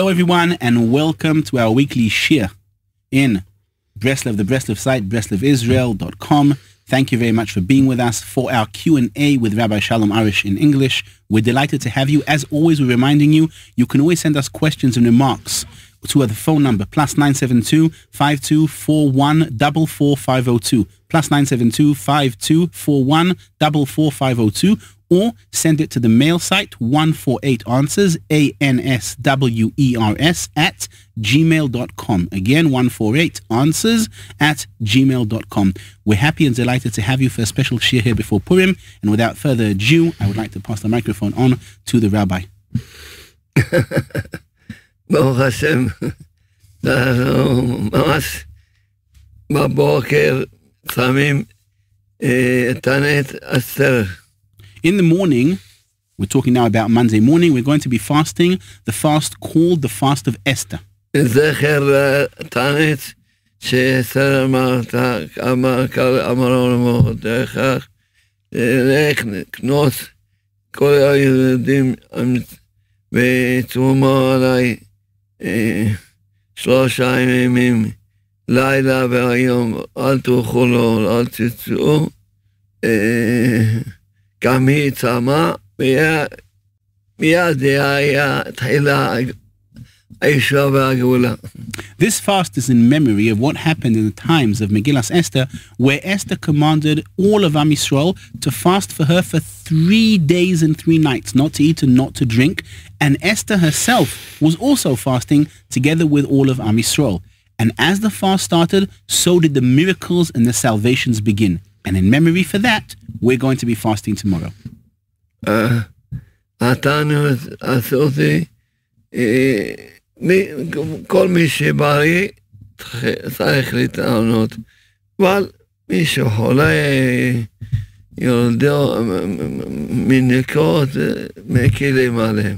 Hello, everyone, and welcome to our weekly shiur in Breslev, the Breslev site, breslevisrael.com. Thank you very much for being with us for our Q&A with Rabbi Shalom Arush in English. We're delighted to have you. As always, we're reminding you, you can always send us questions and remarks to the phone number plus 972 5241 44502 plus 972 5241 44502 or send it to the mail site 148 answers a-n-s-w-e-r-s at gmail.com again 148 answers at gmail.com we're happy and delighted to have you for a special shir here before Purim and without further ado I would like to pass the microphone on to the rabbi ברוך השם, אנחנו ממש בבוקר שמים תענית אסתר. In the morning, we're talking now about Monday morning, we're going to be fasting the fast called the fast of Esther. זכר תענית שאסתר אמרת, אמרו למרדכי, לך לקנוס כל היהודים ותרומו עליי שלושה ימים, לילה והיום, אל תאכלו, אל תצאו. This fast is in memory of what happened in the times of Megillas Esther, where Esther commanded all of Am Yisrael to fast for her for three days and three nights, not to eat and not to drink. And Esther herself was also fasting together with all of Am Yisrael. And as the fast started, so did the miracles and the salvations begin. And in memory for that, we're going to be fasting tomorrow. התענות עשותי, כל מי שבריא צריך לטענות, אבל מי שחולה, יולדו מנקות, מקלים עליהם.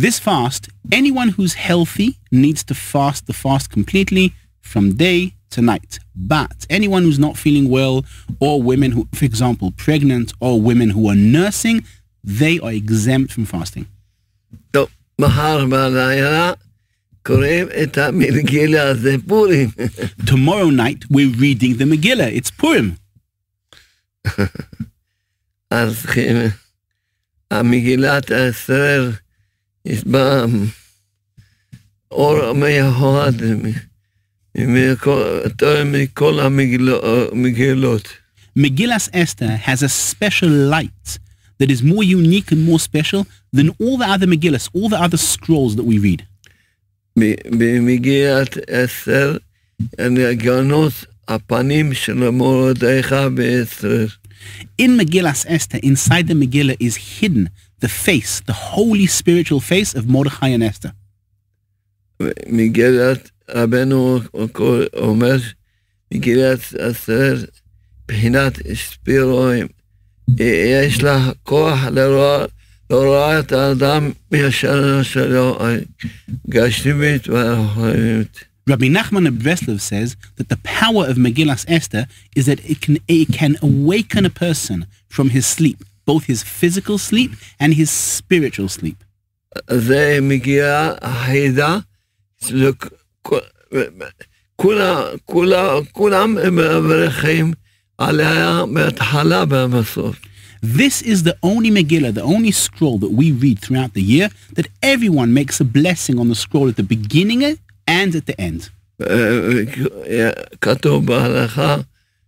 This fast, anyone who's healthy needs to fast the fast completely from day to night. But anyone who's not feeling well, or women who, for example, pregnant, or women who are nursing, they are exempt from fasting. טוב, מחר בלילה קוראים את המגילה, זה פורים. Tomorrow night, we're reading the Megillah. It's Purim. אז צריכים, המגילת אסתר, יש בה אור מיוחד מכל המגילות. Megillas Esther has a special light that is more unique and more special than all the other Megillas, all the other scrolls that we read. In Megillas Esther, inside the Megillah is hidden the face, the holy spiritual face of Mordechai and Esther. Megillat רבנו אומר, מגילת אסתר, מבחינת ספירואים, יש לה כוח לרוע את האדם מהשנה שלו, הגשמית והרוחנית. Rabbi Nachman of Breslev says that the power of Megillas Esther is that it can, it can awaken a person from his sleep, both his physical sleep and his spiritual sleep. זה מגיעה היחידה, כולם מברכים עליה מההתחלה והבסוף. This is the only Megillah, the only scroll that we read throughout the year that everyone makes a blessing on the scroll at the beginning and at the end. כתוב בהלכה,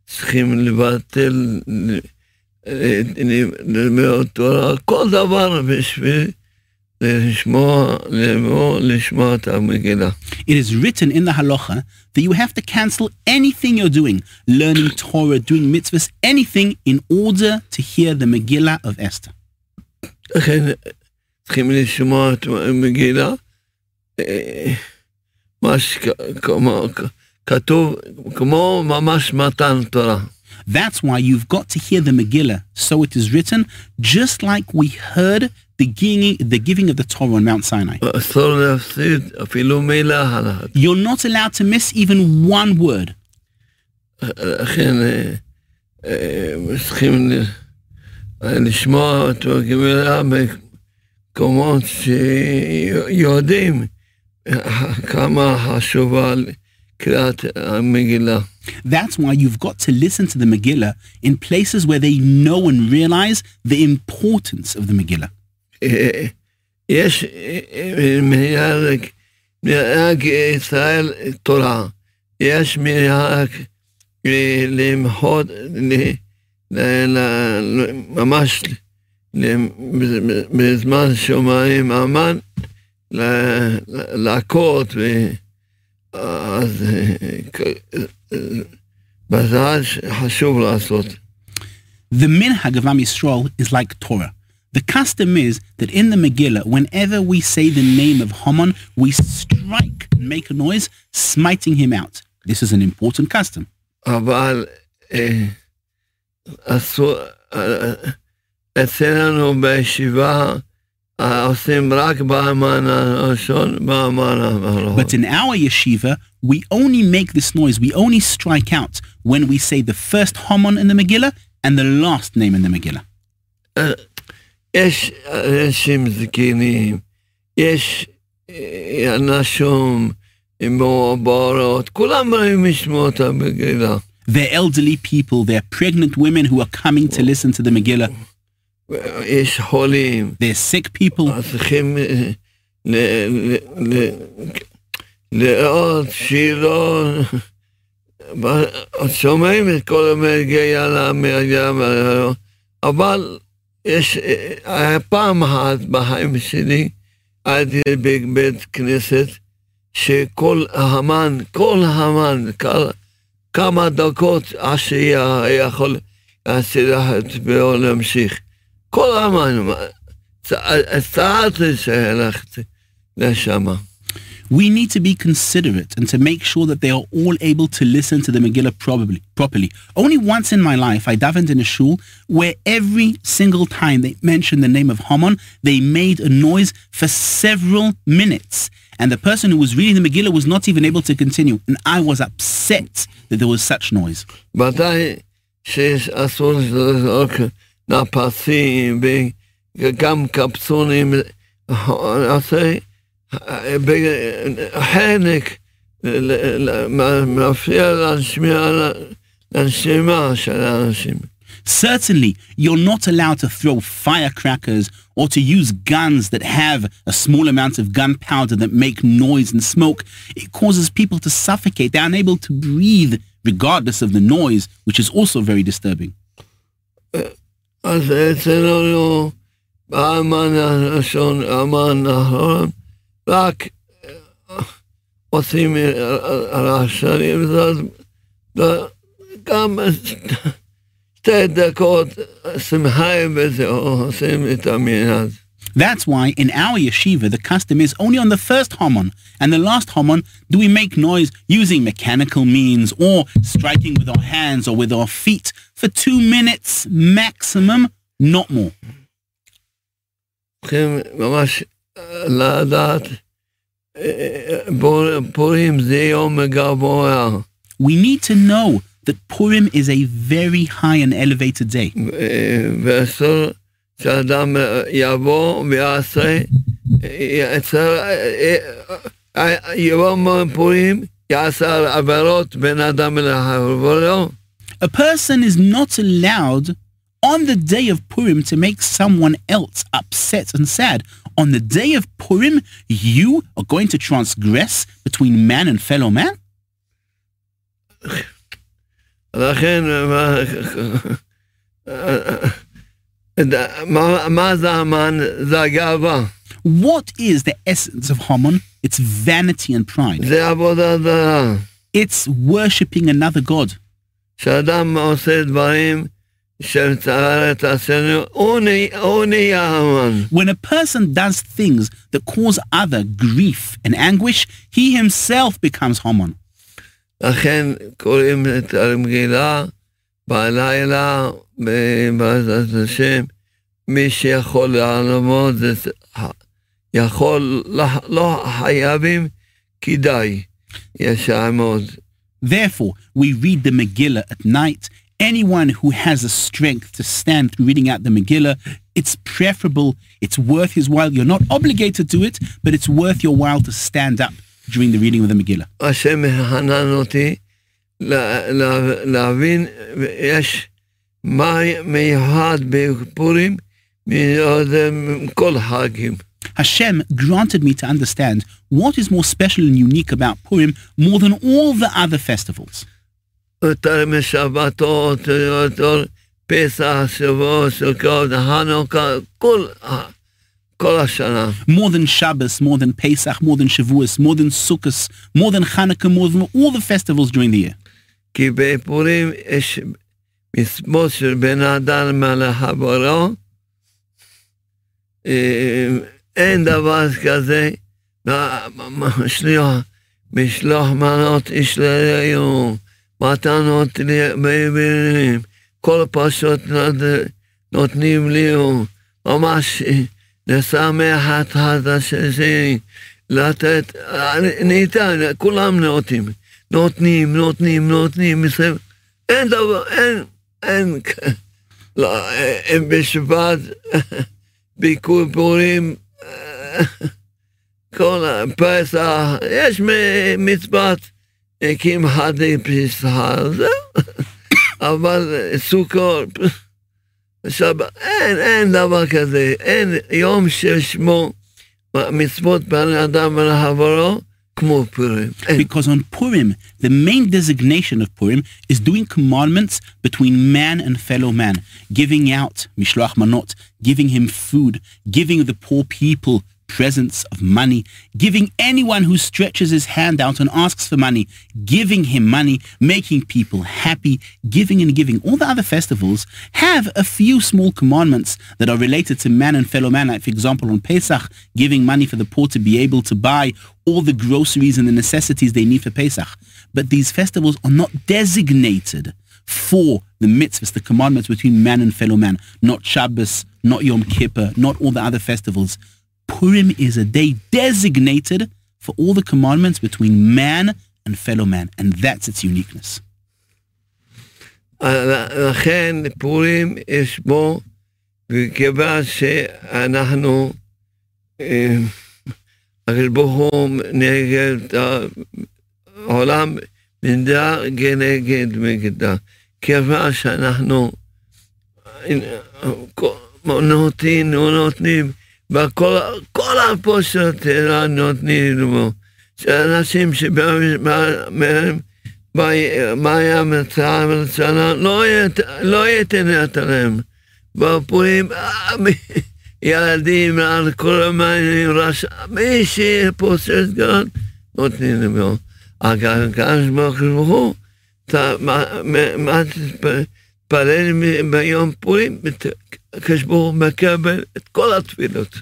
צריכים לבטל ללמוד תורה, כל דבר בשביל It is written in the halacha that you have to cancel anything you're doing, learning Torah, doing mitzvahs, anything in order to hear the Megillah of Esther. לכן צריכים לשמוע את המגילה, מה שכתוב, כמו ממש מתן תורה. That's why you've got to hear the Megillah, so it is written, just like we heard the giving, the giving of the Torah on Mount Sinai. אסור להפסיד אפילו מילה על You're not allowed to miss even one word. לכן צריכים לשמוע את הגמילה מקומות שיודעים כמה חשובה קריאת המגילה. That's why you've got to listen to the Megillah in places where they know and realize the importance of the Megillah. אה, יש אה, מנהג, מנהג ישראל תורה, יש מנהג אה, למחות, ל- ל- ל- ממש ל- בזמן שומעים אמן, ל- להכות, The minhag of Am Yisrael is like Torah. The custom is that in the Megillah, whenever we say the name of Haman, we strike and make a noise, smiting him out. This is an important custom. אבל אה, אסור, אה, אצלנו בישיבה אה, עושים רק באמן הראשון, באמן האחרון. But in our yeshiva, we only make this noise, we only strike out when we say the first Haman in the Megillah and the last name in the Megillah. יש אנשים זקנים, יש אה, אנשים עם מעוברות, כולם באים לשמוע את המגילה. They're elderly people, they're pregnant women who are coming to listen to the Megillah, יש חולים. They're sick people. צריכים אה, לראות שלא... שומעים את כל המגיע על המרגים, אבל יש, אה, אה, פעם אחת בחיים שלי, הייתי בבית כנסת, שכל המן, כל המן, כמה דקות עד יכול להצליח להמשיך. כל המן, הצעתי שהלכתי לשם. We need to be considerate and to make sure that they are all able to listen to the Megillah probably, properly. Only once in my life, I davened in a shul where every single time they mentioned the name of Haman, they made a noise for several minutes. And the person who was reading the Megillah was not even able to continue. And I was upset that there was such noise. ודאי שיש אסור לזרוק נפצים וגם קפצונים, עושה חנק, מפריע להשמיע לנשימה של האנשים. Certainly, you're not allowed to throw firecrackers or to use guns that have a small amount of gunpowder that make noise and smoke. It causes people to suffocate. They're unable to breathe regardless of the noise, which is also very disturbing. אז אצלנו באמן הראשון, אמן האחרון, רק אה, עושים רעשנים, גם שתי דקות שמחה וזהו, עושים את המנהג. That's why in our yeshiva the custom is only on the first homon and the last homon do we make noise using mechanical means or striking with our hands or with our feet for two minutes maximum, not more. We need to know that Purim is a very high and elevated day. אה, ואסור שאדם אה, יבוא ויעשה, אה, יצר- אה, אה, יום פורים יעשה עבירות בין אדם לחברו. A person is not allowed on the day of Purim to make someone else upset and sad. On the day of Purim, you are going to transgress between man and fellow man? what is the essence of Haman? It's vanity and pride. It's worshipping another god. When a person does things that cause other grief and anguish, he himself becomes Haman. לכן קוראים את המגילה בלילה, בעזרת השם, מי שיכול לעמוד, זה יכול, לא- לא חייבים, כדאי, יש לעמוד. Therefore, we read the Megillah at night. Anyone who has the strength to stand through reading out the Megillah It's preferable. It's worth his while. You're not obligated to it, but it's worth your while to stand up during the reading of the Megillah. השם חנן אותי לה- לה- להבין, יש מה מיוחד בפורים מכל החגים. Hashem granted me to understand what is more special and unique about Purim more than all the other festivals. יותר משבתות, יותר פסח, שבוע, סוכות, חנוכה, כל, ה- כל השנה. More than Shabbos, more than Pesach, more than Shavuos, more than Sukkot, more than Hanukkah, more than all the festivals during the year. כי בפורים יש מצוות של בן אדם לחברו, אה, אין דבר כזה, מה- משלוח, מנות איש לרעהו, מתנות לימים, כל פשוט נות- נותנים לי, ממש לשמח את השני, לתת, ניתן, כולם נותנים, נותנים, נותנים, נותנים, מסביב, אין דבר, אין, אין, לא, אין בשבת, ביקור פורים, כל הפסח, יש מצוות קמחא פסח, זהו, אבל סוכות, שבת, אין, אין דבר כזה, אין יום ששמו מצוות בן אדם ולחברו. Eh. Because on Purim, the main designation of Purim is doing commandments between man and fellow man, giving out mishloach manot, giving him food, giving the poor people presents of money, giving anyone who stretches his hand out and asks for money, giving him money, making people happy, giving and giving. All the other festivals have a few small commandments that are related to man and fellow man. Like, for example, on Pesach, giving money for the poor to be able to buy all the groceries and the necessities they need for Pesach. But these festivals are not designated for the mitzvahs, the commandments between man and fellow man. Not Shabbos, not Yom Kippur, not all the other festivals. Purim is a day designated for all the commandments between man and fellow man, and that's its uniqueness. לכן פורים יש בו, וכיוון שאנחנו, אה, הקדוש ברוך הוא נגד העולם מידה כנגד מגדה. כיוון שאנחנו נותנים, נותנים, וכל הפוסטות נותנים שאנשים אנשים שמהם מה היה המצאה והמצאה, לא, לא ייתן את עליהם. בפורים, אה, ילדים, על כל המים, רשע, מי שפוסט גן, נותנים לו. הקדוש ברוך הוא, מה תתפלל ביום פורים? הקדוש ברוך הוא מקבל את כל התפילות.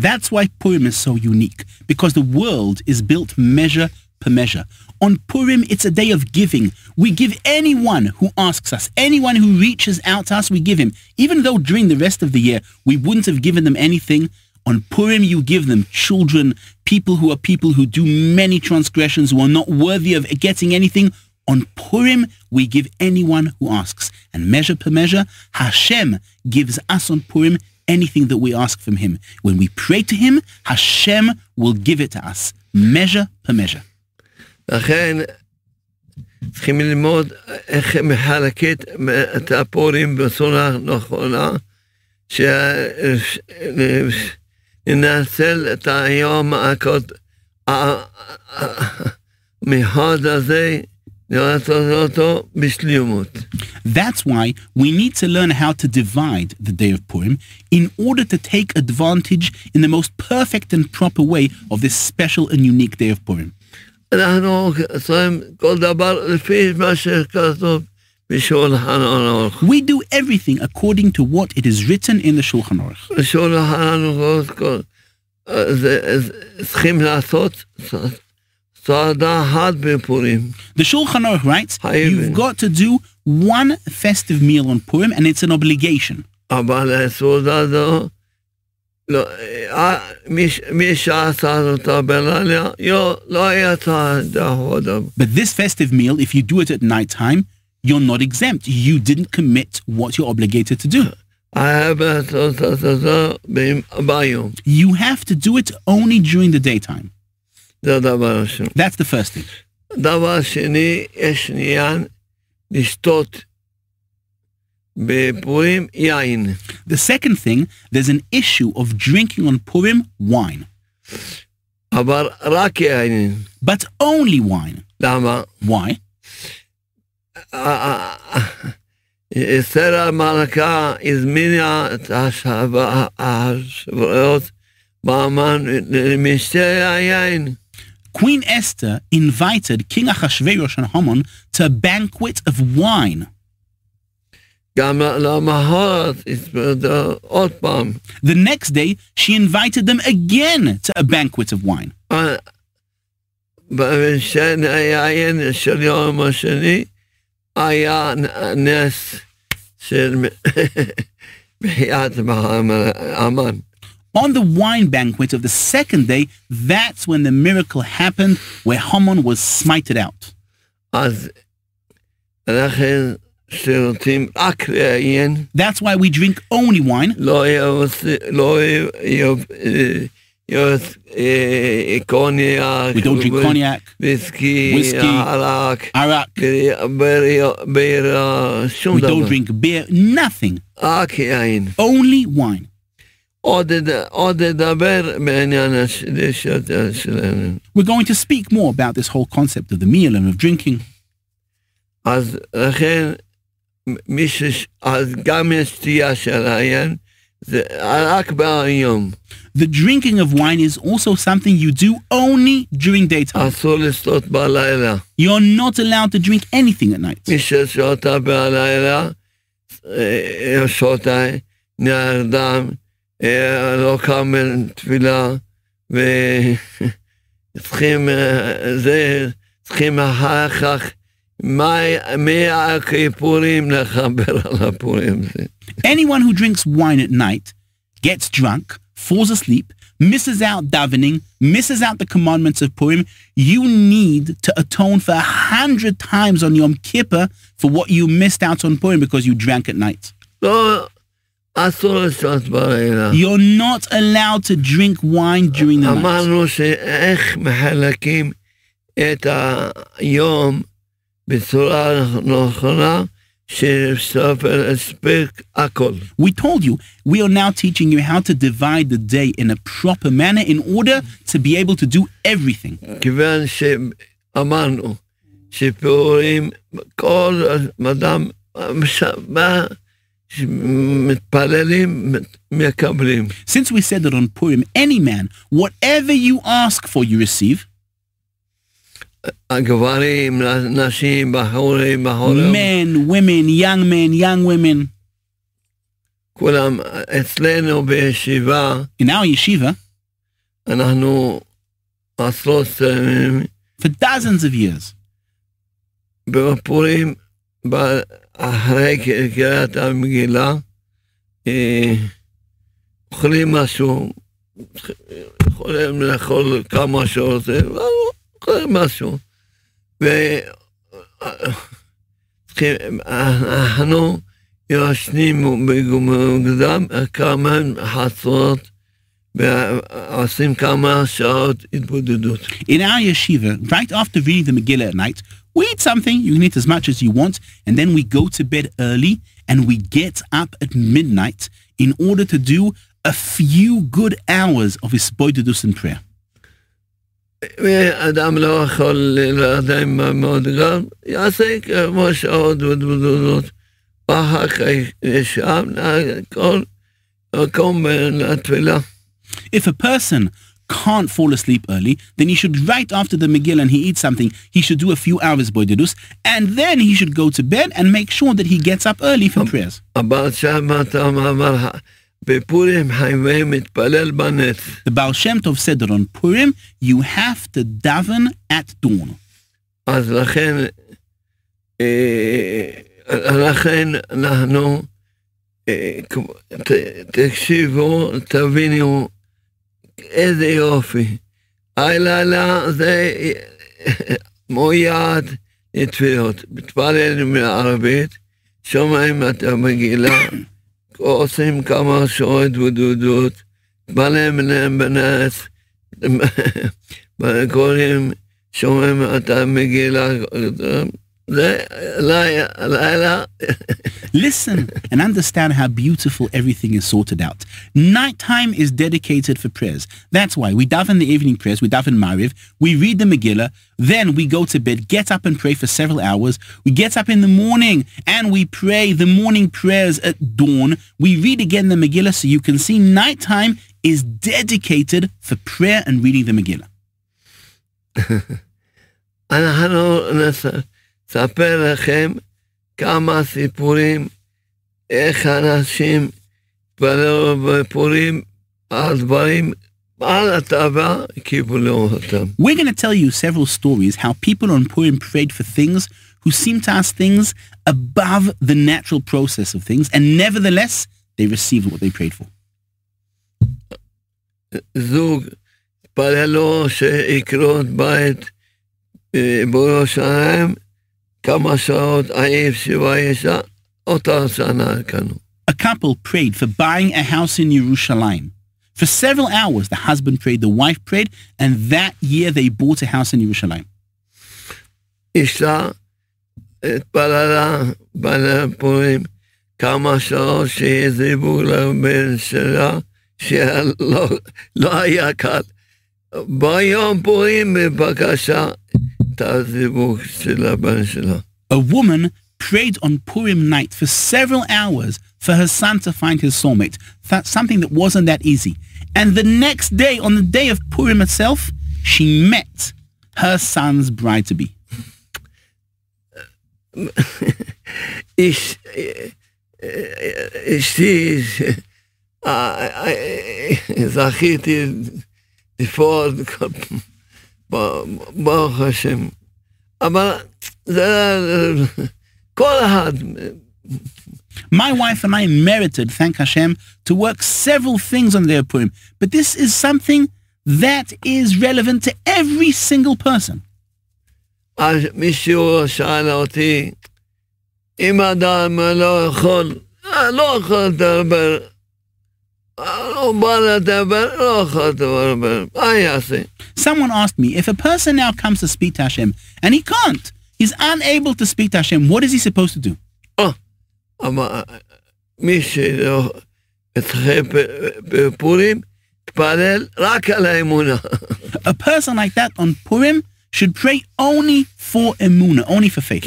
That's why Purim is so unique, because the world is built measure per measure. On Purim, it's a day of giving. We give anyone who asks us, anyone who reaches out to us, we give him. Even though during the rest of the year we wouldn't have given them anything, on Purim you give them children, people who are people who do many transgressions, who are not worthy of getting anything. On Purim, we give anyone who asks. And measure per measure, Hashem gives us on Purim anything that we ask from him. When we pray to him, Hashem will give it to us, measure per measure. לכן צריכים ללמוד איך מחלקת את הפורים בצורה נכונה, שננצל את היום הקוד המיוחד הזה, לעשות אותו בשלמות. that's why we need to learn how to divide the day of Purim in order to take advantage in the most perfect and proper way of this special and unique day of Purim. We do everything according to what it is written in the Shulchan Aruch. בשולחן ערוך כל- זה- זה- צריכים לעשות צעדה אחת בפורים. The Shulchan Aruch writes, Hayven. you've got to do one festive meal on Purim and it's an obligation. אבל הסעודה זו, לא, אה, מי ש- מי שעשה אותה בלילה, לא- לא יצא עוד. But this festive meal, if you do it at night time, you're not exempt. You didn't commit what you're obligated to do. חייב לעשות אותו ב- ביום. You have to do it only during the daytime. זה הדבר הראשון. That's the first thing. דבר שני, יש עניין לשתות בפורים יין. The second thing, there's an issue of drinking on Purim wine, אבל רק יין. but only wine. למה? Why? אסתר המלכה הזמינה את השב- השבועות באמן למשתה היין. Queen Esther invited King Achashverosh and Haman to a banquet of wine. The next day, she invited them again to a banquet of wine. On the wine banquet of the second day, that's when the miracle happened where Haman was smited out. That's why we drink only wine. We don't drink cognac, whiskey, whiskey arak, arak. We don't drink beer, nothing. Only wine. We're going to speak more about this whole concept of the meal and of drinking. אז לכן, מי ש... אז גם יש שתייה של היין, זה רק ביום. The drinking of wine is also something you do only during daytime. אסור לשתות בלילה. You're not allowed to drink anything at night. מי ששותה בלילה, אה, שותה, נרדם, אה, לא קם תפילה, וצריכים, אה, זה, צריכים אחר כך, מה- מהכיפורים לחבר על הפורים. זה. Anyone who drinks wine at night, gets drunk, falls asleep, misses out davening, misses out the commandments of Purim, you need to atone for a hundred times on Yom Kippur for what you missed out on Purim because you drank at night. לא, אסור לשתות בלילה. You're not allowed to drink wine during the night. We told you, we are now teaching you how to divide the day in a proper manner in order to be able to do everything. כיוון שאמרנו שפעורים, כל אדם מה שמתפללים מקבלים. Since we said that on Purim, any man, whatever you ask for, you receive. הגברים, נשים, בחורים, בחורים, Men, women, young men, young women. כולם אצלנו בישיבה, In our yeshiva, אנחנו עשרות שנים for dozens of years, בפורים, ב- אחרי קריאת המגילה, אה, אוכלים משהו, יכולים לאכול כמה שרוצים, אבל אוכלים משהו. ואנחנו ישנים מוקדם, כמה חצרות, ועושים כמה שעות התבודדות. in our yeshiva, right after reading the Megillah at night, we eat something, you can eat as much as you want, and then we go to bed early and we get up at midnight in order to do a few good hours of Hisboidedus and prayer. ואדם לא יכול להירדם מאוד גם, יעשה כמו שעות ותבודדות, ואחר כך ישם כל מקום לתפילה. If a person can't fall asleep early, then he should, right after the Megillah and he eats something, he should do a few hours Boidedus, and then he should go to bed and make sure that he gets up early for prayers. אבל שם אתה אמר, בפורים חייבים להתפלל בנץ. The Baal Shem Tov said that on Purim, you have to daven at dawn. אז לכן, אה, לכן אנחנו, אה, כמו- ת- תקשיבו, תבינו איזה יופי. הלילה זה מויד לתפילות. מתפלל בערבית, שומעים את המגילה, עושים כמה שעות ודודות, מלא מלא בנס, קוראים, שומעים את המגילה, Listen and understand how beautiful everything is sorted out. Nighttime is dedicated for prayers. That's why we daven the evening prayers, we daven Mariv, we read the Megillah, then we go to bed, get up and pray for several hours. We get up in the morning and we pray the morning prayers at dawn. We read again the Megillah so you can see nighttime is dedicated for prayer and reading the Megillah. אנחנו נספר לכם כמה סיפורים, איך אנשים התפללו בפורים על דברים, על הטבע, קיבלו אותם. We're going to tell you several stories how people on Purim prayed for things who seem to us things above the natural process of things, and nevertheless, they received what they prayed for. זוג התפללו שיקרות בית אה, בירושלים, כמה שעות עייף שבעה ישע, אותה שנה קנו. A couple prayed for buying a house in Yerushalayim. For several hours, the husband prayed, the wife prayed, and that year they bought a house in Yerushalayim. אישה התפללה בפורים כמה שעות שהזיבו לבן שלה, שלא לא היה קל. ביום פורים בבקשה a woman prayed on Purim night for several hours for her son to find his soulmate. That's something that wasn't that easy. And the next day, on the day of Purim itself, she met her son's bride-to-be. ברוך השם. אבל זה, כל אחד, My wife and I merited, thank Hashem, to work several things on their Purim. But this is something that is relevant to every single person. אז מישהו שאל אותי, אם אדם לא יכול, אה, לא יכול לדבר, Someone asked me, if a person now comes to speak to Hashem and he can't, he's unable to speak to Hashem, what is he supposed to do? Oh, a person like that on Purim should pray only for emuna, only for faith.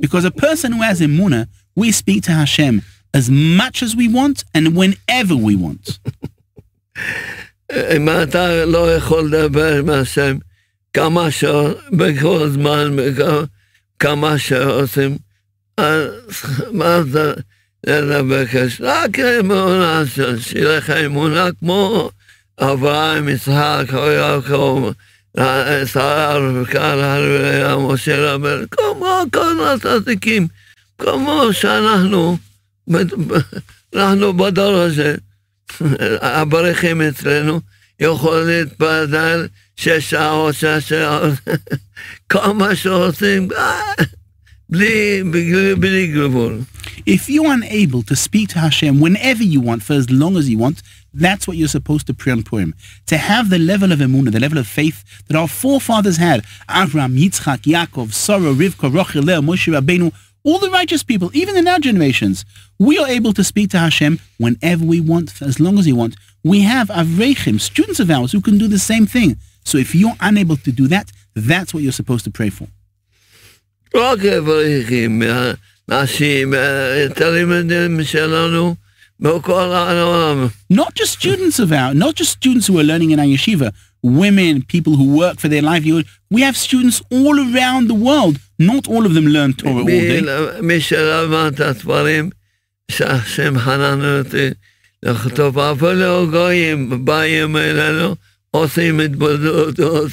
Because a person who has emuna, we speak to Hashem as much as we want and whenever we want. אם אתה לא יכול לדבר עם השם כמה שעות, בכל זמן, בכמה- כמה שרוצים, אז מה אתה לבקש? רק אמונה, שיהיה לך אמונה כמו אברהם, יצחק, יעקב, שרה, רבקה, רבקה, משה רבנו, כמו כל הצדיקים, כמו שאנחנו, אנחנו בדור הזה, הבריחים אצלנו, יכול להתפלל שש שעות, שש שעות, כמה שרוצים, בלי, בלי, בלי גבול. If you're unable to speak to Hashem whenever you want, for as long as you want, that's what you're supposed to pray on Purim. To have the level of emunah, the level of faith that our forefathers had. Abraham, Yitzchak, Yaakov, Sarah, Rivka, Rachel, Leah, Moshe Rabbeinu, all the righteous people, even in our generations, we are able to speak to Hashem whenever we want, for as long as we want. We have Avrechim, students of ours, who can do the same thing. So if you're unable to do that, that's what you're supposed to pray for. רק אברכים, נשים, תלמידים שלנו, בכל העולם. not just students of our, not just students who are learning in our yeshiva, women, people who work for their livelihood. We have students all around the world. Not all of them learn Torah all day. מי- מי שלמד את הספרים, שהשם חנן אותי לכתוב, אפילו גויים באים אלינו, עושים התבודדות.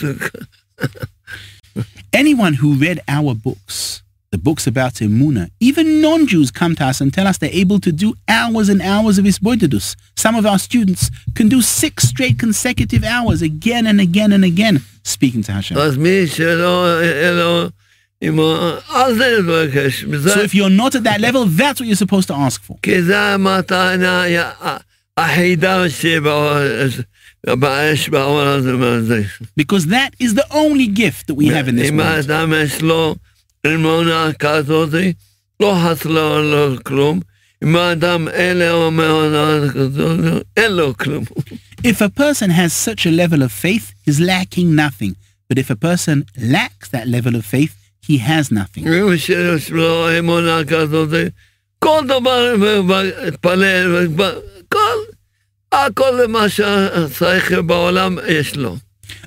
Anyone who read our books the books about Emuna, even non-Jews come to us and tell us they're able to do hours and hours of Isboididus. Some of our students can do six straight consecutive hours again and again and again speaking to Hashem. So if you're not at that level, that's what you're supposed to ask for. Because that is the only gift that we have in this world. האדם יש לו אמונה כזאת, לא חסר לו כלום. אם האדם אין לו אמונה כזאת, אין לו כלום. If a person has such a level of faith, he's lacking nothing. But if a person lacks that level of faith, he has nothing. מי שיש לו אמונה כזאת, כל דבר מתפלל, כל, הכל מה שצריך בעולם יש לו.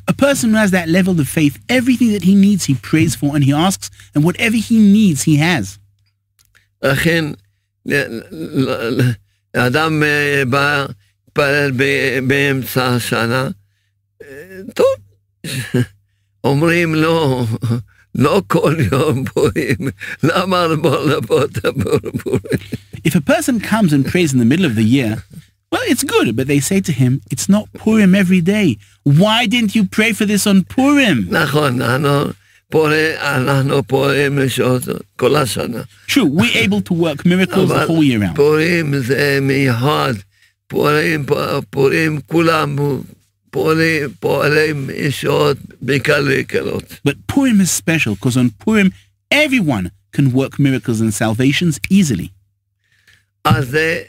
A person who has that level of faith, everything that he needs, he prays for and he asks, and whatever he needs, he has. לכן, ל- ל- ל- אדם אה, בא להתפלל ב- באמצע השנה, אה, טוב, אומרים לו, לא כל יום פורים, למה לבוא לבוא פורים? If a person comes and prays in the middle of the year, well, it's good, but they say to him, it's not Purim every day. Why didn't you pray for this on Purim? נכון, אנחנו פורה- אנחנו פורים לשעות כל השנה. True, we're able to work miracles the אבל whole year round. פורים זה מיוחד, פורים, פורים כולם פועלים, פועלים שעות בקלי קלות. But Purim is special because on Purim, everyone can work miracles and salvations easily. אז זה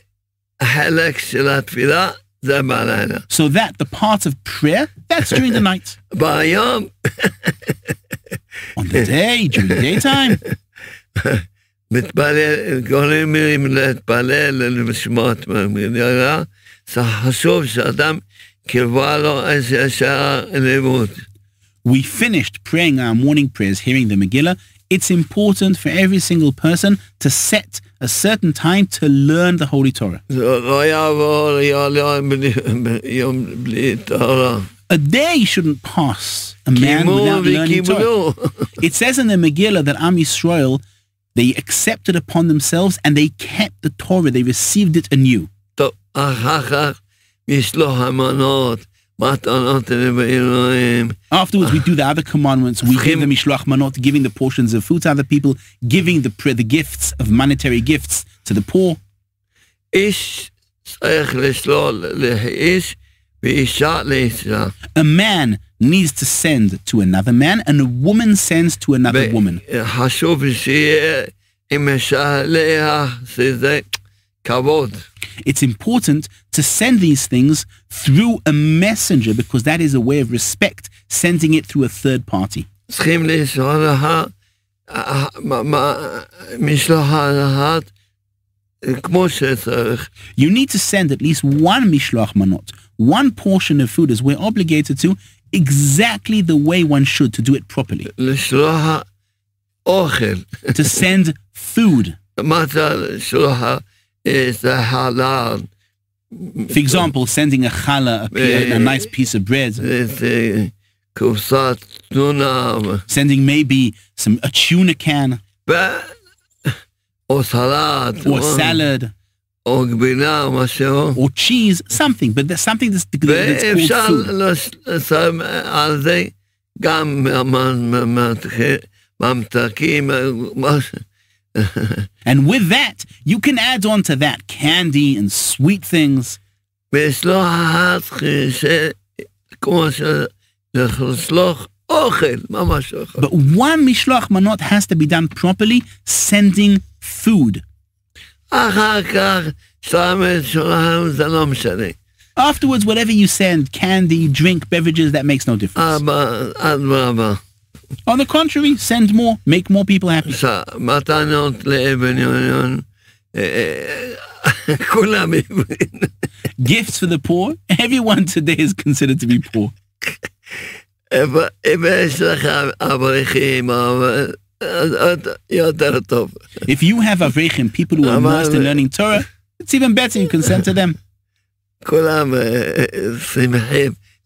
החלק של התפילה, זה בלילה. So that the part of prayer, that's during the night. ביום, On the day, during the daytime, מתפלל, גורמים להתפלל, לשמות מגילה, זה חשוב שאדם קרבה לו איזה שעה לימוד. we finished praying our morning prayers, hearing the Megillah. It's important for every single person to set a certain time to learn the Holy Torah. A day shouldn't pass a man without learning Torah. it says in the Megillah that Am Yisrael, they accepted upon themselves and they kept the Torah. They received it anew. Afterwards, we do the other commandments. We give the mishloach manot, giving the portions of food to other people, giving the the gifts of monetary gifts to the poor. A man needs to send to another man, and a woman sends to another woman. Kavod. It's important to send these things through a messenger because that is a way of respect, sending it through a third party. You need to send at least one mishloach manot, one portion of food as we're obligated to, exactly the way one should to do it properly. to send food is a halal. For example, sending a challah, a, a, nice piece of bread. Sending maybe some a tuna can. Or salad. Or salad. Or cheese, something, but there's something that's, that's called food. and with that, you can add on to that candy and sweet things. But one mishloach manot has to be done properly, sending food. Afterwards, whatever you send, candy, drink, beverages, that makes no difference. אבא, אדרבה. On the contrary, send more, make more people happy. עכשיו, מתנות לאבן יוניון, אה, אה, כולם עברים. Gifts for the poor. Everyone today is considered to be poor. אם יש לך אברכים, אבל אז עוד יותר טוב. If you have avrechim, people who are immersed in learning Torah, it's even better. You can send to them. כולם אה, אה, שמחים לקבל מתנות.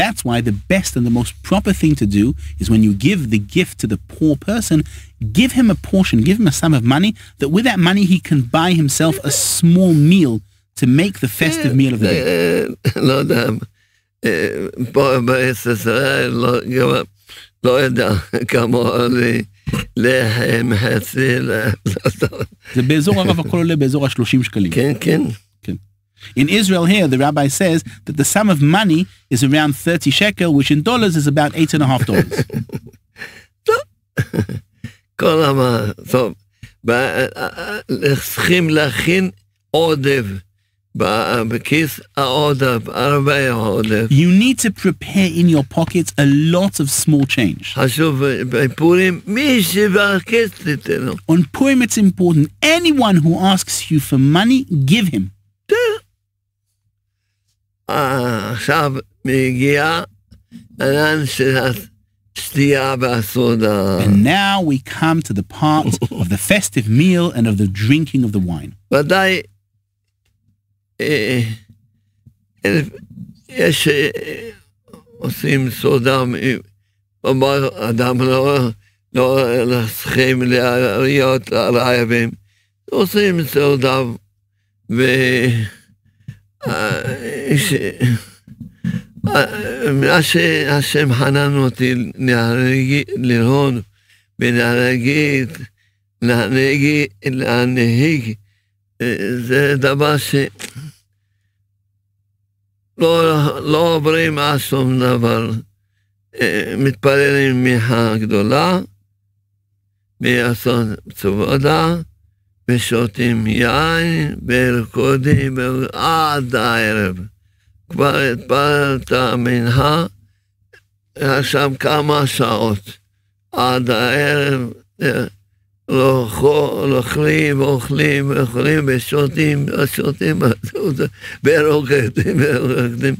That's why the best and the most proper thing to do is when you give the gift to the poor person, give him a portion, give him a sum of money, that with that money he can buy himself a small meal to make the festive meal of the day. לא יודע, פה בארץ ישראל לא יודע כמה עולה לחם, חצי, זה באזור הרב הכל עולה באזור ה-30 שקלים. כן, כן. In Israel here, the rabbi says that the sum of money is around 30 shekel, which in dollars is about eight and a half dollars. כל המה, טוב, צריכים להכין עודף. בכיס העודף, הרבה עודף. You need to prepare in your pockets a lot of small change. חשוב בפורים, מי שיבקש תיתן לו. On Purim it's important. Anyone who asks you for money, give him. עכשיו מגיע העניין של השתייה והסודה. And now we come to the part of the festive meal and of the drinking of the wine. ודאי, יש, עושים סעודה, אומר אדם לא, לא צריכים להיות רעבים, עושים סעודה, ו... מה שהשם חנן אותי לראות ולהגיד, להנהיג, זה דבר ש... לא, לא עוברים על שום דבר. מתפללים מיכה גדולה, מעשות צבודה, ושותים יין, ורקודים עד הערב. כבר התפללת מנחה, עכשיו כמה שעות. עד הערב אוכלים, אוכלים, אוכלים, ושותים, שותים, ורוקדים, ורוקדים.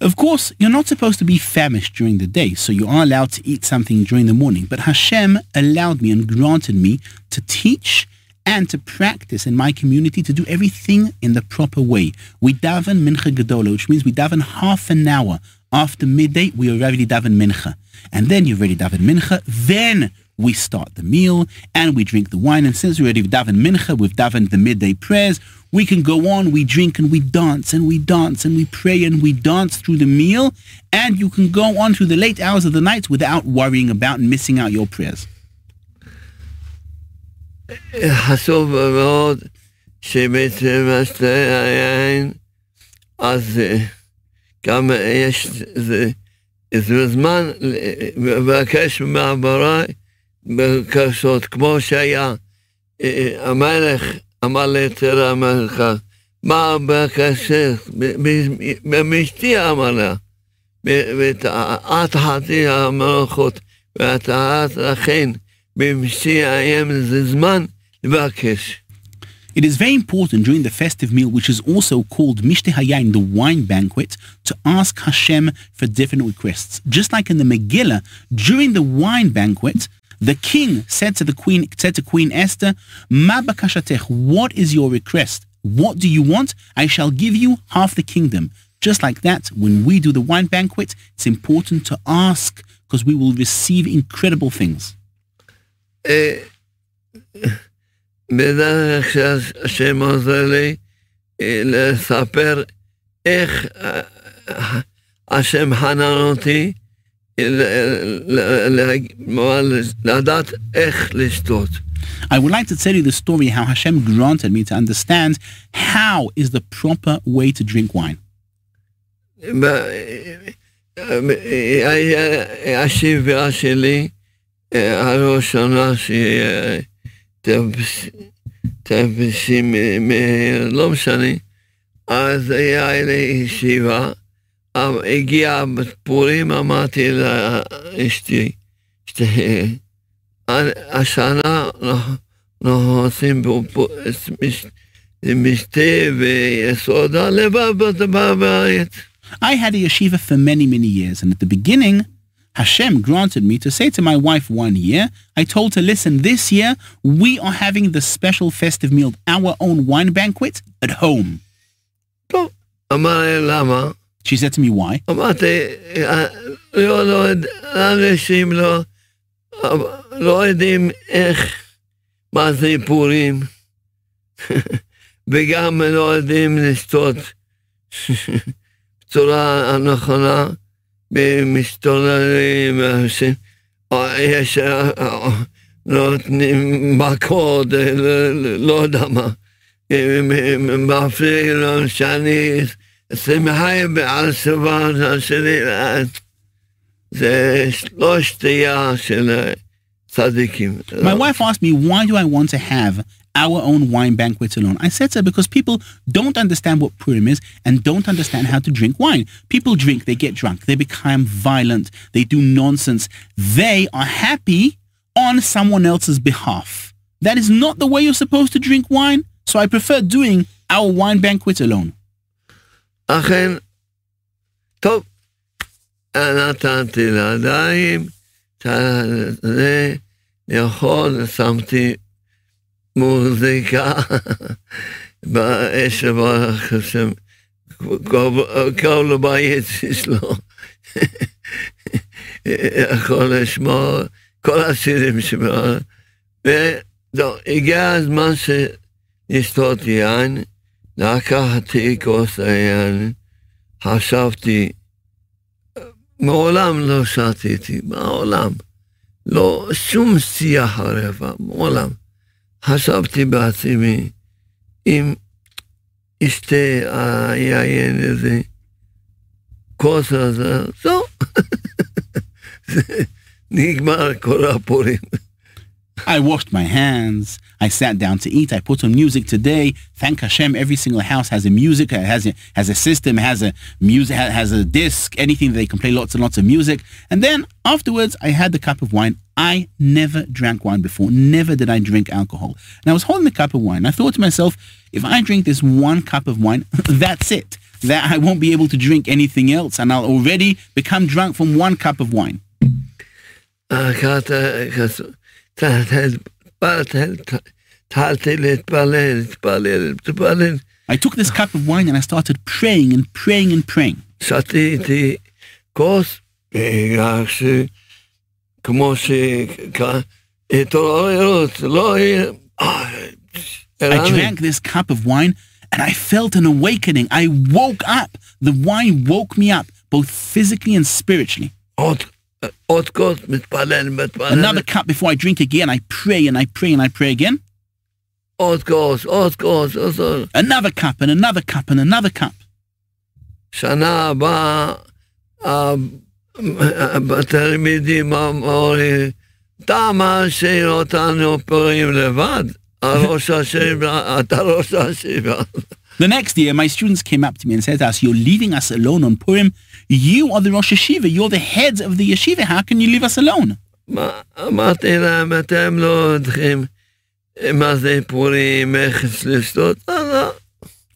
Of course, you're not supposed to be famished during the day, so you are allowed to eat something during the morning. But Hashem allowed me and granted me to teach and to practice in my community to do everything in the proper way. We daven mincha gedola, which means we daven half an hour after midday. We already daven mincha, and then you've already daven mincha. Then we start the meal and we drink the wine. And since we already daven mincha, we've davened the midday prayers. We can go on, we drink and we dance and we dance and we pray and we dance through the meal. And you can go on through the late hours of the night without worrying about missing out your prayers. חשוב מאוד שבעצם משתה היין, אז גם יש, זה, זמן לבקש מהבורא בקשות, כמו שהיה המלך אמר ליתר המלכה, מה בקשת? במשתי אמר לה, ואת חתי המלכות, ואת לכן, It is very important during the festive meal, which is also called Mishteh Hayain, the wine banquet, to ask Hashem for different requests. Just like in the Megillah, during the wine banquet, the king said to the queen, said to Queen Esther, Ma what is your request? What do you want? I shall give you half the kingdom. Just like that, when we do the wine banquet, it's important to ask because we will receive incredible things. בדרך שהשם עוזר לי לספר איך השם חנן אותי לדעת איך לשתות. I would like to tell you the story how Hashem granted me to understand how is the proper way to drink wine. השבעה שלי, הראשונה שהיא תפסים, לא משנה, אז היה לי ישיבה, הגיע בפורים, אמרתי לאשתי, השנה אנחנו- אנחנו עושים פה- פה מש- משתה וסודה לבד בבית. I had a yeshiva for many, many years, and at the beginning, Hashem granted me to say to my wife one year, I told her, listen, this year we are having the special festive meal, our own wine banquet at home. טוב, אמר לי למה? She said to me, why? אמרתי, "אה, לא, לא, יודע, אנשים לא, לא יודעים איך, מה זה פורים, וגם לא יודעים לשתות בצורה הנכונה, ומסתוללים, עושים- אה, יש, אה, אה, נותנים מכות, אה, לא- לא- לא יודע מה, אה, מפריע לו שאני שמחה על סבבה שלי, אה, זה לא שתייה של צדיקים. My wife asked me, why do I want to have our own wine banquet alone? I said to her, because people don't understand what Purim is and don't understand how to drink wine. People drink, they get drunk, they become violent, they do nonsense. They are happy on someone else's behalf. That is not the way you're supposed to drink wine. So I prefer doing our wine banquet alone. אכן, טוב, נתתי לידיים, את זה, לאכול, שמתי מוזיקה. באש ברוך השם, כל הבית יש לו, יכול לשמור, כל השירים שלו, וזהו, הגיע הזמן לשתות יין, לקחתי כוס היין, חשבתי, מעולם לא שתיתי, מעולם. לא שום שיח הרבע, מעולם. חשבתי בעצמי, אם אשתה היין הזה, כוס הזה, זהו. זה נגמר כל הפורים. I washed my hands. I sat down to eat. I put on music today. Thank Hashem, every single house has a music, has a has a system, has a music, ha- has a disc, anything that they can play lots and lots of music. And then afterwards, I had the cup of wine. I never drank wine before. Never did I drink alcohol. And I was holding the cup of wine. I thought to myself, if I drink this one cup of wine, that's it. That I won't be able to drink anything else, and I'll already become drunk from one cup of wine. I took this cup of wine and I started praying and praying and praying. כמו שהתעוררות, לא יהיה... I drank this cup of wine and I felt an awakening. I woke up. The wine woke me up, both physically and spiritually. עוד, עוד כוס, מתפלל, מתפלל. Another cup before I drink again. I pray and I pray and I pray again. עוד כוס, עוד כוס, עוד כוס. Another cup and another cup and another cup. שנה הבאה, ה- התלמידים אומרים, אתה משאיר אותנו פורים לבד? הראש השבע, אתה ראש השבע. The next year, my students came up to me and said to us, You're leaving us alone on Purim. You are the Rosh Yeshiva. You're the heads of the yeshiva. How can you leave us alone? מה- אמרתי להם, אתם לא יודעים מה זה פורים, איך לשתות? לא, לא.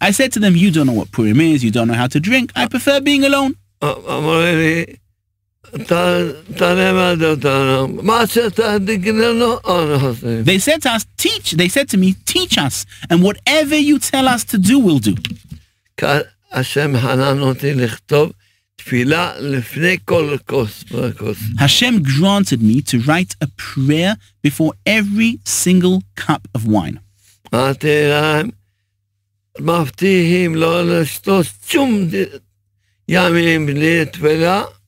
I said to them, You don't know what Purim is. You don't know how to drink. I prefer being alone. אמרו לי, They said to us, Teach. They said to me, Teach us. And whatever you tell us to do, we'll do. כאן השם חנן אותי לכתוב תפילה לפני כל כוס וכוס. Hashem granted me to write a prayer before every single cup of wine. אמרתי להם, מבטיחים לא לשתות שום ד- ימים בלי תפילה, אמרו, הרב מבטיח.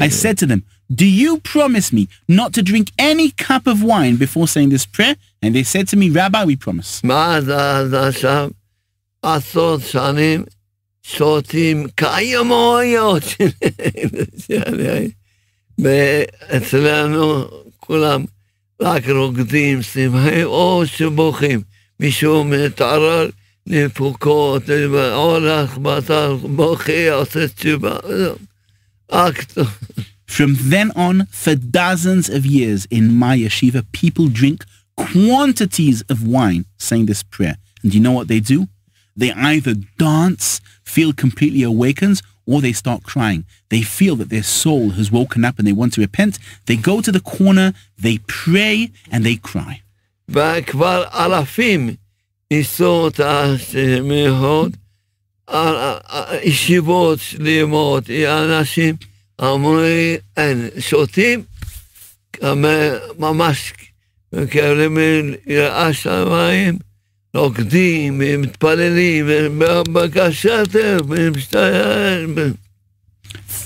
I said to them, Do you promise me not to drink any cup of wine before saying this prayer? And they said to me, Rabbi, we promise. מאז עד עכשיו, עשרות שנים, שותים כימויות שלי. ואצלנו כולם רק רוקדים, שמחים או שבוכים. מישהו מתעורר לפוקות, הולך, בטח, בוכה, עושה תשובה. זהו. רק טוב. From then on, for dozens of years in my yeshiva, people drink quantities of wine saying this prayer. And do you know what they do? They either dance, feel completely awakened, or they start crying. They feel that their soul has woken up and they want to repent. They go to the corner, they pray, and they cry. וכבר אלפים יסור תעש מהוד, ישיבות שלימות, אנשים אמורים, אין, שותים, ממש מקבלים יראה שמיים, נוקדים, מתפללים, בבקשה בקשתם, משתיים.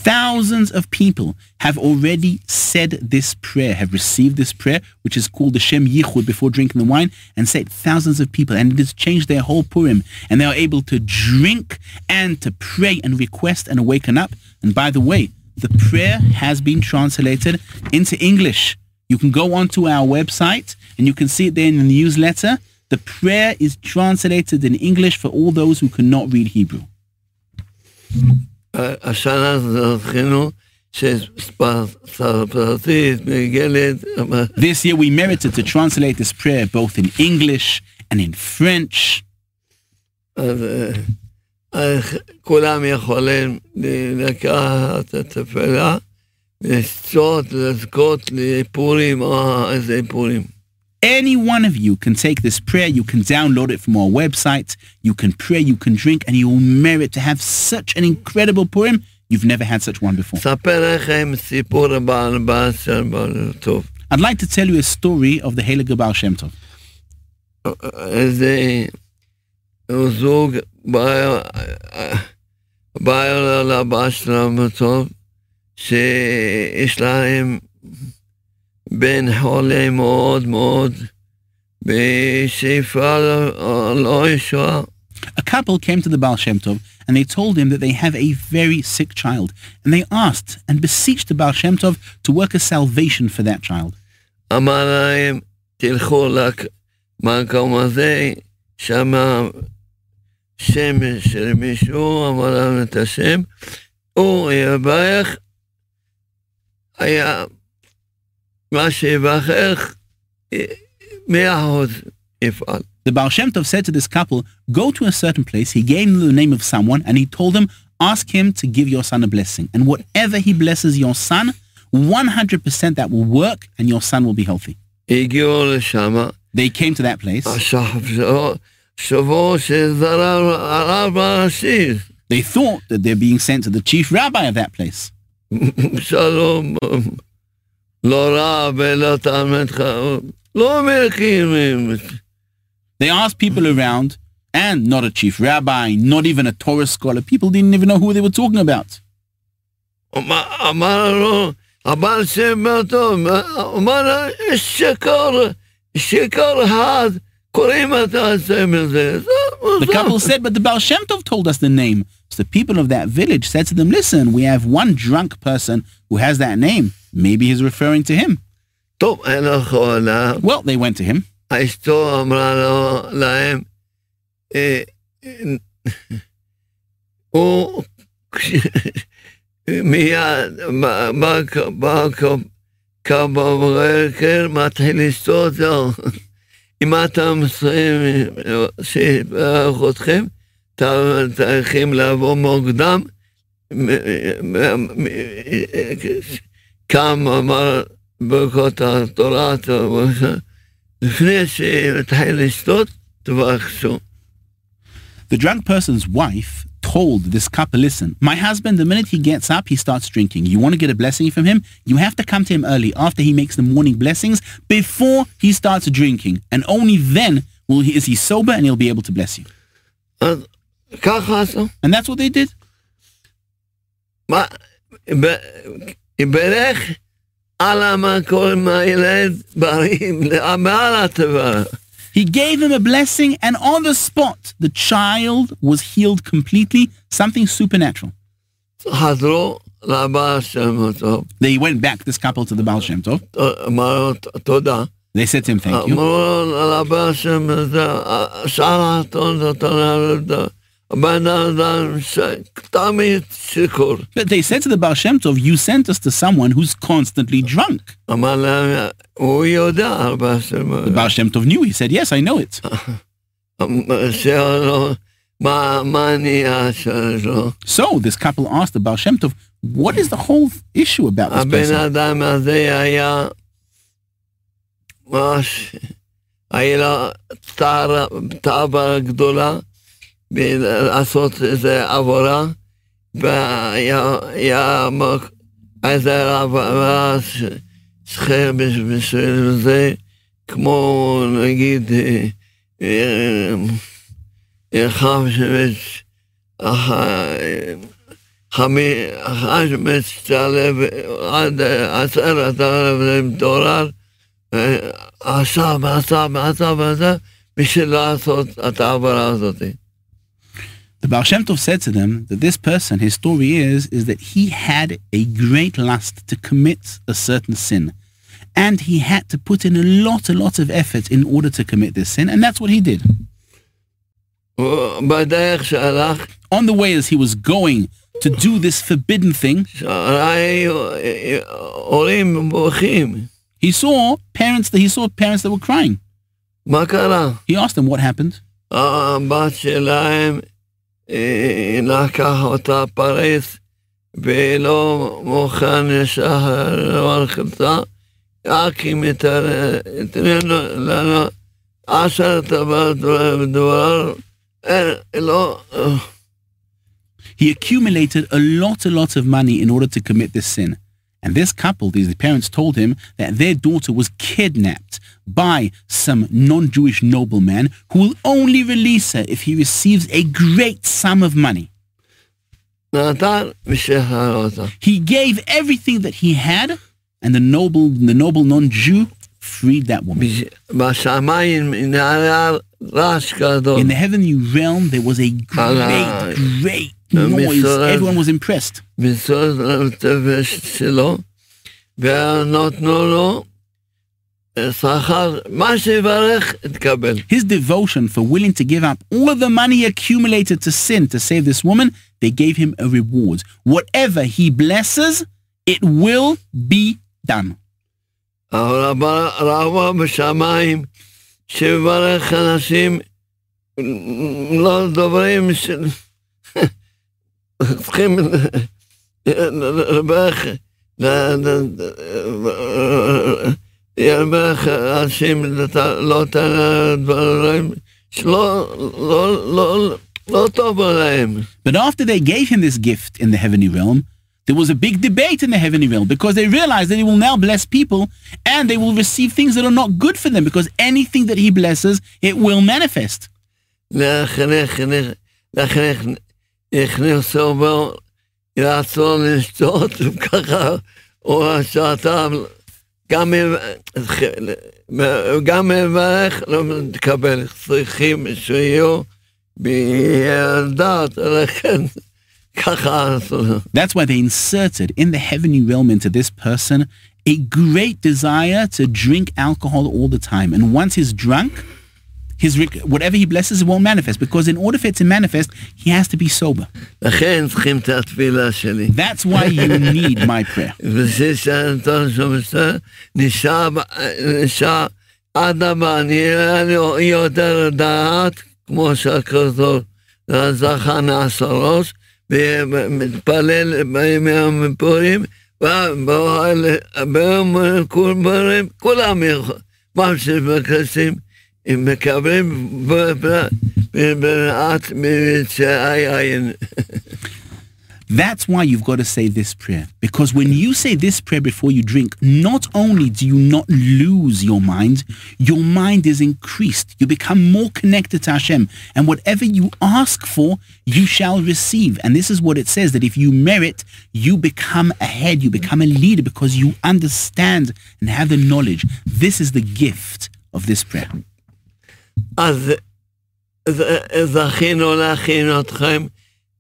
Thousands of people have already said this prayer, have received this prayer, which is called the Shem Yichud before drinking the wine, and said thousands of people, and it has changed their whole Purim, and they are able to drink and to pray and request and awaken up. And by the way, the prayer has been translated into English. You can go onto our website and you can see it there in the newsletter. The prayer is translated in English for all those who cannot read Hebrew. השנה זכינו שפרטית מגלת. This year we merited to translate this prayer both in English and in French. אז כולם יכולים לקחת את התפילה, לשתות, לזכות לפורים או איזה פורים. any one of you can take this prayer, you can download it from our website, you can pray, you can drink, and you will merit to have such an incredible Purim. You've never had such one before. I'd like to tell you a story of the Heilige Baal Shem Tov. בעל לבא שיש להם בן חולה מאוד מאוד, בשאיפה לא ישועה. A couple came to the Baal Shem Tov and they told him that they have a very sick child. And they asked and beseeched the Baal Shem Tov to work a salvation for that child. אמר להם, תלכו למקום הזה, שם שם של מישהו, אמר להם את השם, הוא יברך, היה The Baal Shem Tov said to this couple, go to a certain place, he gave them the name of someone, and he told them, ask him to give your son a blessing. And whatever he blesses your son, 100% that will work, and your son will be healthy. They came to that place. They thought that they're being sent to the chief rabbi of that place. שלום, לא רע ולא תלמיד חכם, לא מכירים. They asked people around, and not a chief rabbi, not even a Torah scholar. People didn't even know who they were talking about. אמר לו, הבעל שם טוב, אמר, שקר, שקר אחד, קוראים את השם הזה. The couple said, but the Baal Shem Tov told us the name. So the people of that village said to them, listen, we have one drunk person who has that name. Maybe he's referring to him. טוב, אין לך עולם. Well, they went to him. אשתו אמרה לו, להם, אה, הוא מיד בא קם בבוקר, מתחיל לשתות, אם אתם שיברך אתכם, צריכים לבוא מוקדם, קם, אמר ברכות התורה, לפני שמתחיל לשתות, תברכשו. The drunk person's wife told this couple, listen, my husband, the minute he gets up, he starts drinking. You want to get a blessing from him? You have to come to him early after he makes the morning blessings before he starts drinking. And only then will he, is he sober and he'll be able to bless you. אז ככה עשו. And that's what they did. מה, ברך על המקום הילד בריא, מעל הטבע. He gave him a blessing and on the spot, the child was healed completely, something supernatural. חזרו לבעל שם טוב, They went back, this couple, to the Baal Shem Tov. אמרו תודה. They said to him, thank you. אמרו לבעל שם, שאר התון, הבן אדם שתמיד שיכור. But they said to the Baal Shem Tov, you sent us to someone who's constantly drunk. אמר להם, הוא יודע הרבה The שמות. Baal Shem Tov knew. He said, yes, I know it. שאל לו, מה מה הנהיה שלו? So this couple asked the Baal Shem Tov, what is the whole issue about this הבן person? אדם הזה היה ממש, היה לו תאווה- תאווה גדולה לעשות איזה עבורה, והיה איזה עבורה ש- שכיר בש- בשביל זה, כמו נגיד אה, אה, אחד שמש, חמש מצטלב עד עשרת אלפים דולר, אה, עשה ועשה ועשה ועשה בשביל לעשות את העברה הזאת. The Baal Shem Tov said to them that this person, his story is, is that he had a great lust to commit a certain sin. And he had to put in a lot, a lot of effort in order to commit this sin. And that's what he did. On the way as he was going to do this forbidden thing, he saw parents that he saw parents that were crying. He asked them what happened. הבת שלהם אה, לקח אותה פרס ולא מוכן לשחרר חלטה, רק אם יתן לנו עשרת אלפים דולר, אין, לא, אה, He accumulated a lot, a lot of money in order to commit this sin. And this couple, these parents told him that their daughter was kidnapped by some non-Jewish nobleman who will only release her if he receives a great sum of money. He gave everything that he had, and the noble, the noble non-Jew freed that woman. In the heavenly realm, there was a great, great noise. Everyone was impressed. His devotion for willing to give up all of the money accumulated to sin to save this woman, they gave him a reward. Whatever he blesses, it will be done. אבל רבה- רבה בשמיים, שיברך אנשים לא דוברים של... צריכים לברך, לברך אנשים לא תן דברים שלא לא- לא- לא טוב להם. But after they gave him this gift in the heavenly realm, there was a big debate in the heavenly realm because they realized that he will now bless people and they will receive things that are not good for them because anything that he blesses, it will manifest. להחנך, להחנך, הכניסו בו רצון לשתות, וככה הוא שעתם, גם גם מברך לא תקבל, צריכים שיהיו בילדת, לכן ככה עשו. That's why they inserted in the heavenly realm into this person a great desire to drink alcohol all the time. And once he's drunk, his whatever he blesses won't manifest because in order for it to manifest, he has to be sober. That's why you need my prayer. ומתפלל בימי המפורים, ובאוהל ביום פורים, כולם יכולים, מה שמבקשים, הם מקבלים ברעת ממצאי עין. That's why you've got to say this prayer. Because when you say this prayer before you drink, not only do you not lose your mind, your mind is increased. You become more connected to Hashem. And whatever you ask for, you shall receive. And this is what it says, that if you merit, you become ahead, you become a leader because you understand and have the knowledge. This is the gift of this prayer. אז זכינו להכין אתכם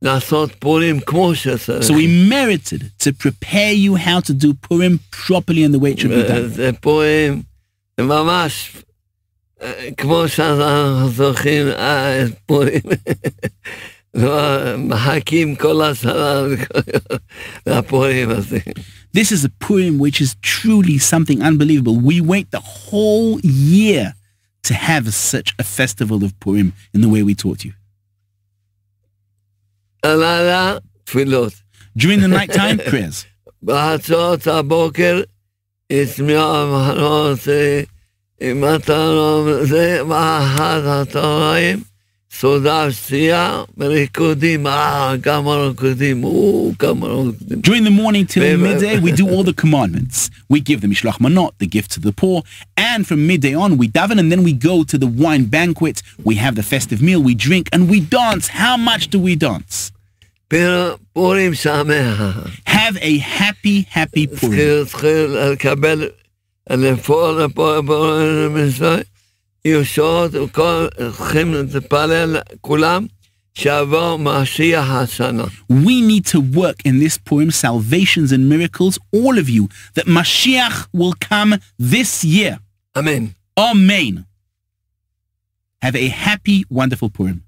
לעשות פורים כמו שצריך. So we merited to prepare you how to do Purim properly in the way it should be done. זה פורים ממש אה, כמו שאנחנו זוכרים אה, פורים. לא, מחכים כל השנה לפורים הזה. This is a Purim which is truly something unbelievable. We wait the whole year to have such a festival of Purim in the way we taught you. הלילה תפילות. During the night time prayers. בהצעות הבוקר, יצמיע המחנות, מטרום זה, ואחת הצהריים, סעודה שתייה, אה, כמה ריקודים, כמה ריקודים. During the morning till midday, we do all the commandments. We give the mishloach manot, the gift to the poor, and from midday on, we daven, and then we go to the wine banquet, we have the festive meal, we drink, and we dance. How much do we dance? פורים שמח. Have a happy, happy Purim. We need to work in this Purim, Salvations and Miracles, all of you, that Mashiach will come this year. Amen. Amen. Have a happy, wonderful Purim.